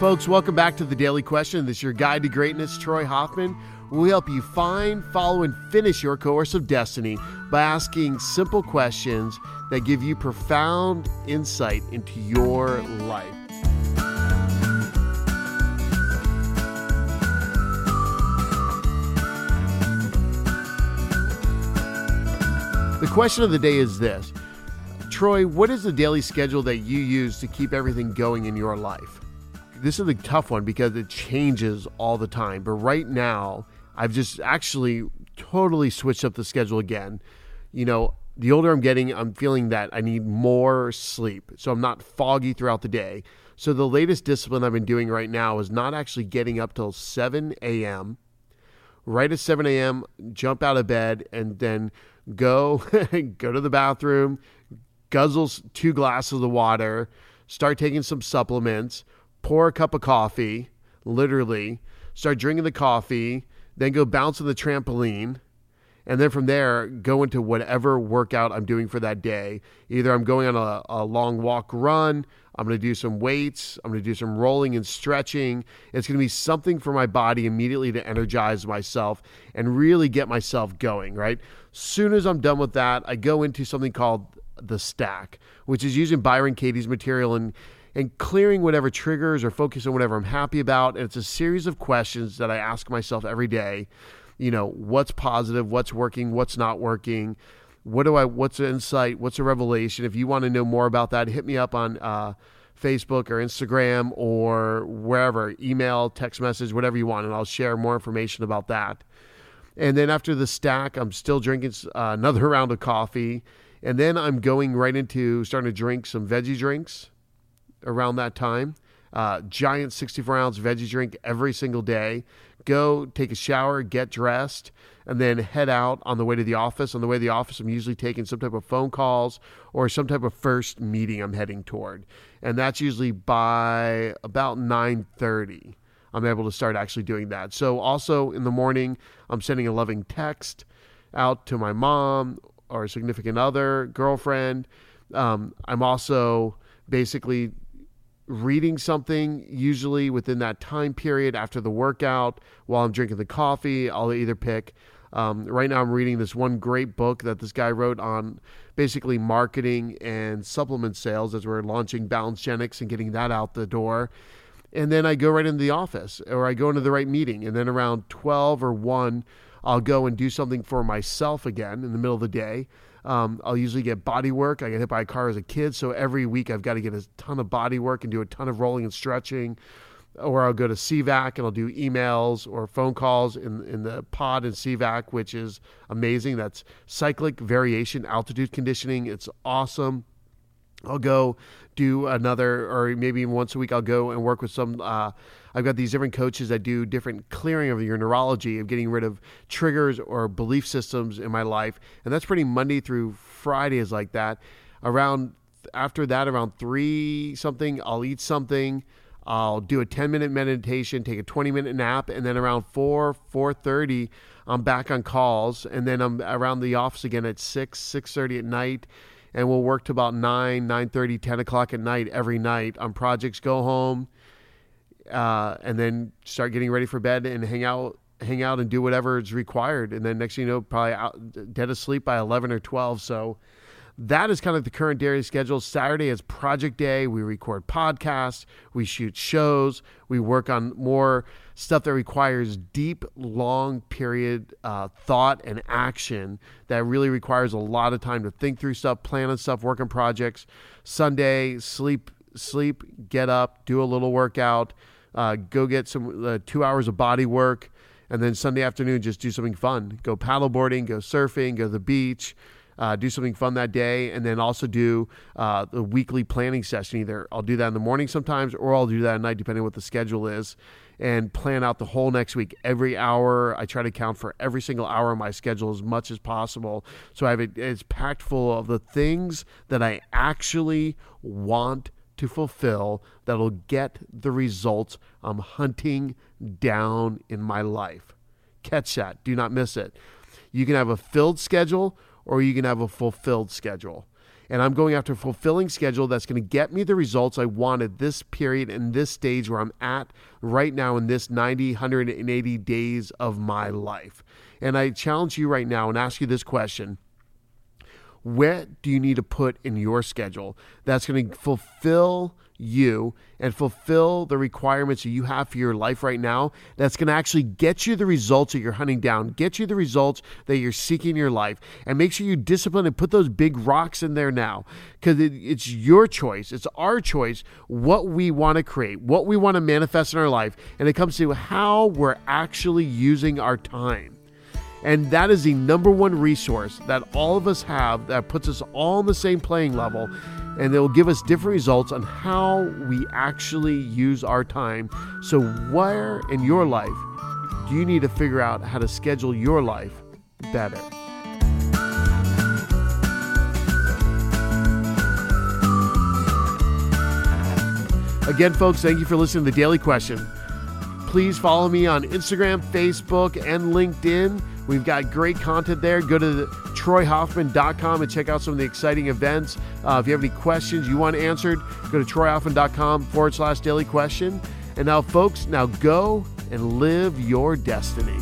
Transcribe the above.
Folks, welcome back to the Daily Question. This is your guide to greatness, Troy Hoffman. We help you find, follow, and finish your course of destiny by asking simple questions that give you profound insight into your life. The question of the day is this Troy, what is the daily schedule that you use to keep everything going in your life? This is a tough one because it changes all the time. But right now, I've just actually totally switched up the schedule again. You know, the older I'm getting, I'm feeling that I need more sleep. So I'm not foggy throughout the day. So the latest discipline I've been doing right now is not actually getting up till 7 a.m. Right at 7 a.m., jump out of bed and then go go to the bathroom, guzzle two glasses of water, start taking some supplements, pour a cup of coffee, literally, start drinking the coffee, then go bounce on the trampoline, and then from there go into whatever workout I'm doing for that day. Either I'm going on a, a long walk run, I'm going to do some weights, I'm going to do some rolling and stretching. It's going to be something for my body immediately to energize myself and really get myself going, right? Soon as I'm done with that, I go into something called the stack, which is using Byron Katie's material and and clearing whatever triggers or focus on whatever I'm happy about. And it's a series of questions that I ask myself every day. You know, what's positive, what's working, what's not working. What do I? What's an insight? What's a revelation? If you want to know more about that, hit me up on uh, Facebook or Instagram or wherever, email, text message, whatever you want, and I'll share more information about that. And then after the stack, I'm still drinking uh, another round of coffee. And then I'm going right into starting to drink some veggie drinks around that time. Uh, giant 64 ounce veggie drink every single day. Go take a shower, get dressed, and then head out on the way to the office. On the way to the office, I'm usually taking some type of phone calls or some type of first meeting I'm heading toward. And that's usually by about 930. I'm able to start actually doing that. So, also in the morning, I'm sending a loving text out to my mom or significant other, girlfriend. Um, I'm also basically reading something, usually within that time period after the workout while I'm drinking the coffee. I'll either pick. Um, right now, I'm reading this one great book that this guy wrote on basically marketing and supplement sales as we're launching Balance Genics and getting that out the door and then I go right into the office or I go into the right meeting. And then around 12 or 1, I'll go and do something for myself again in the middle of the day. Um, I'll usually get body work. I get hit by a car as a kid, so every week I've got to get a ton of body work and do a ton of rolling and stretching. Or I'll go to CVAC and I'll do emails or phone calls in, in the pod in CVAC, which is amazing. That's cyclic variation altitude conditioning. It's awesome. I'll go do another, or maybe even once a week, I'll go and work with some. Uh, I've got these different coaches that do different clearing of your neurology, of getting rid of triggers or belief systems in my life. And that's pretty Monday through Friday is like that. Around after that, around three something, I'll eat something. I'll do a 10 minute meditation, take a 20 minute nap, and then around 4, 4.30, I'm back on calls. And then I'm around the office again at 6, 6.30 at night and we'll work to about 9 9.30 10 o'clock at night every night on projects go home uh, and then start getting ready for bed and hang out hang out and do whatever is required. And then next thing you know probably out, dead asleep by 11 or 12 so that is kind of the current daily schedule. Saturday is project day. We record podcasts, we shoot shows, we work on more stuff that requires deep, long period uh, thought and action that really requires a lot of time to think through stuff, plan on stuff, work on projects. Sunday, sleep, sleep, get up, do a little workout, uh, go get some uh, two hours of body work. And then Sunday afternoon, just do something fun. Go paddleboarding, go surfing, go to the beach, uh, do something fun that day, and then also do uh, the weekly planning session. Either I'll do that in the morning sometimes, or I'll do that at night, depending on what the schedule is, and plan out the whole next week. Every hour, I try to count for every single hour of my schedule as much as possible. So I have it, it's packed full of the things that I actually want to fulfill that'll get the results I'm hunting down in my life. Catch that. Do not miss it. You can have a filled schedule or you can have a fulfilled schedule. and I'm going after a fulfilling schedule that's going to get me the results I wanted this period and this stage where I'm at right now in this 90, 180 days of my life. And I challenge you right now and ask you this question what do you need to put in your schedule that's going to fulfill you and fulfill the requirements that you have for your life right now that's going to actually get you the results that you're hunting down, get you the results that you're seeking in your life, and make sure you discipline and put those big rocks in there now because it, it's your choice. It's our choice what we want to create, what we want to manifest in our life, and it comes to how we're actually using our time. And that is the number one resource that all of us have that puts us all on the same playing level. And they will give us different results on how we actually use our time. So, where in your life do you need to figure out how to schedule your life better? Again, folks, thank you for listening to the Daily Question. Please follow me on Instagram, Facebook, and LinkedIn. We've got great content there. Go to the, troyhoffman.com and check out some of the exciting events. Uh, if you have any questions you want answered, go to troyhoffman.com forward slash daily question. And now, folks, now go and live your destiny.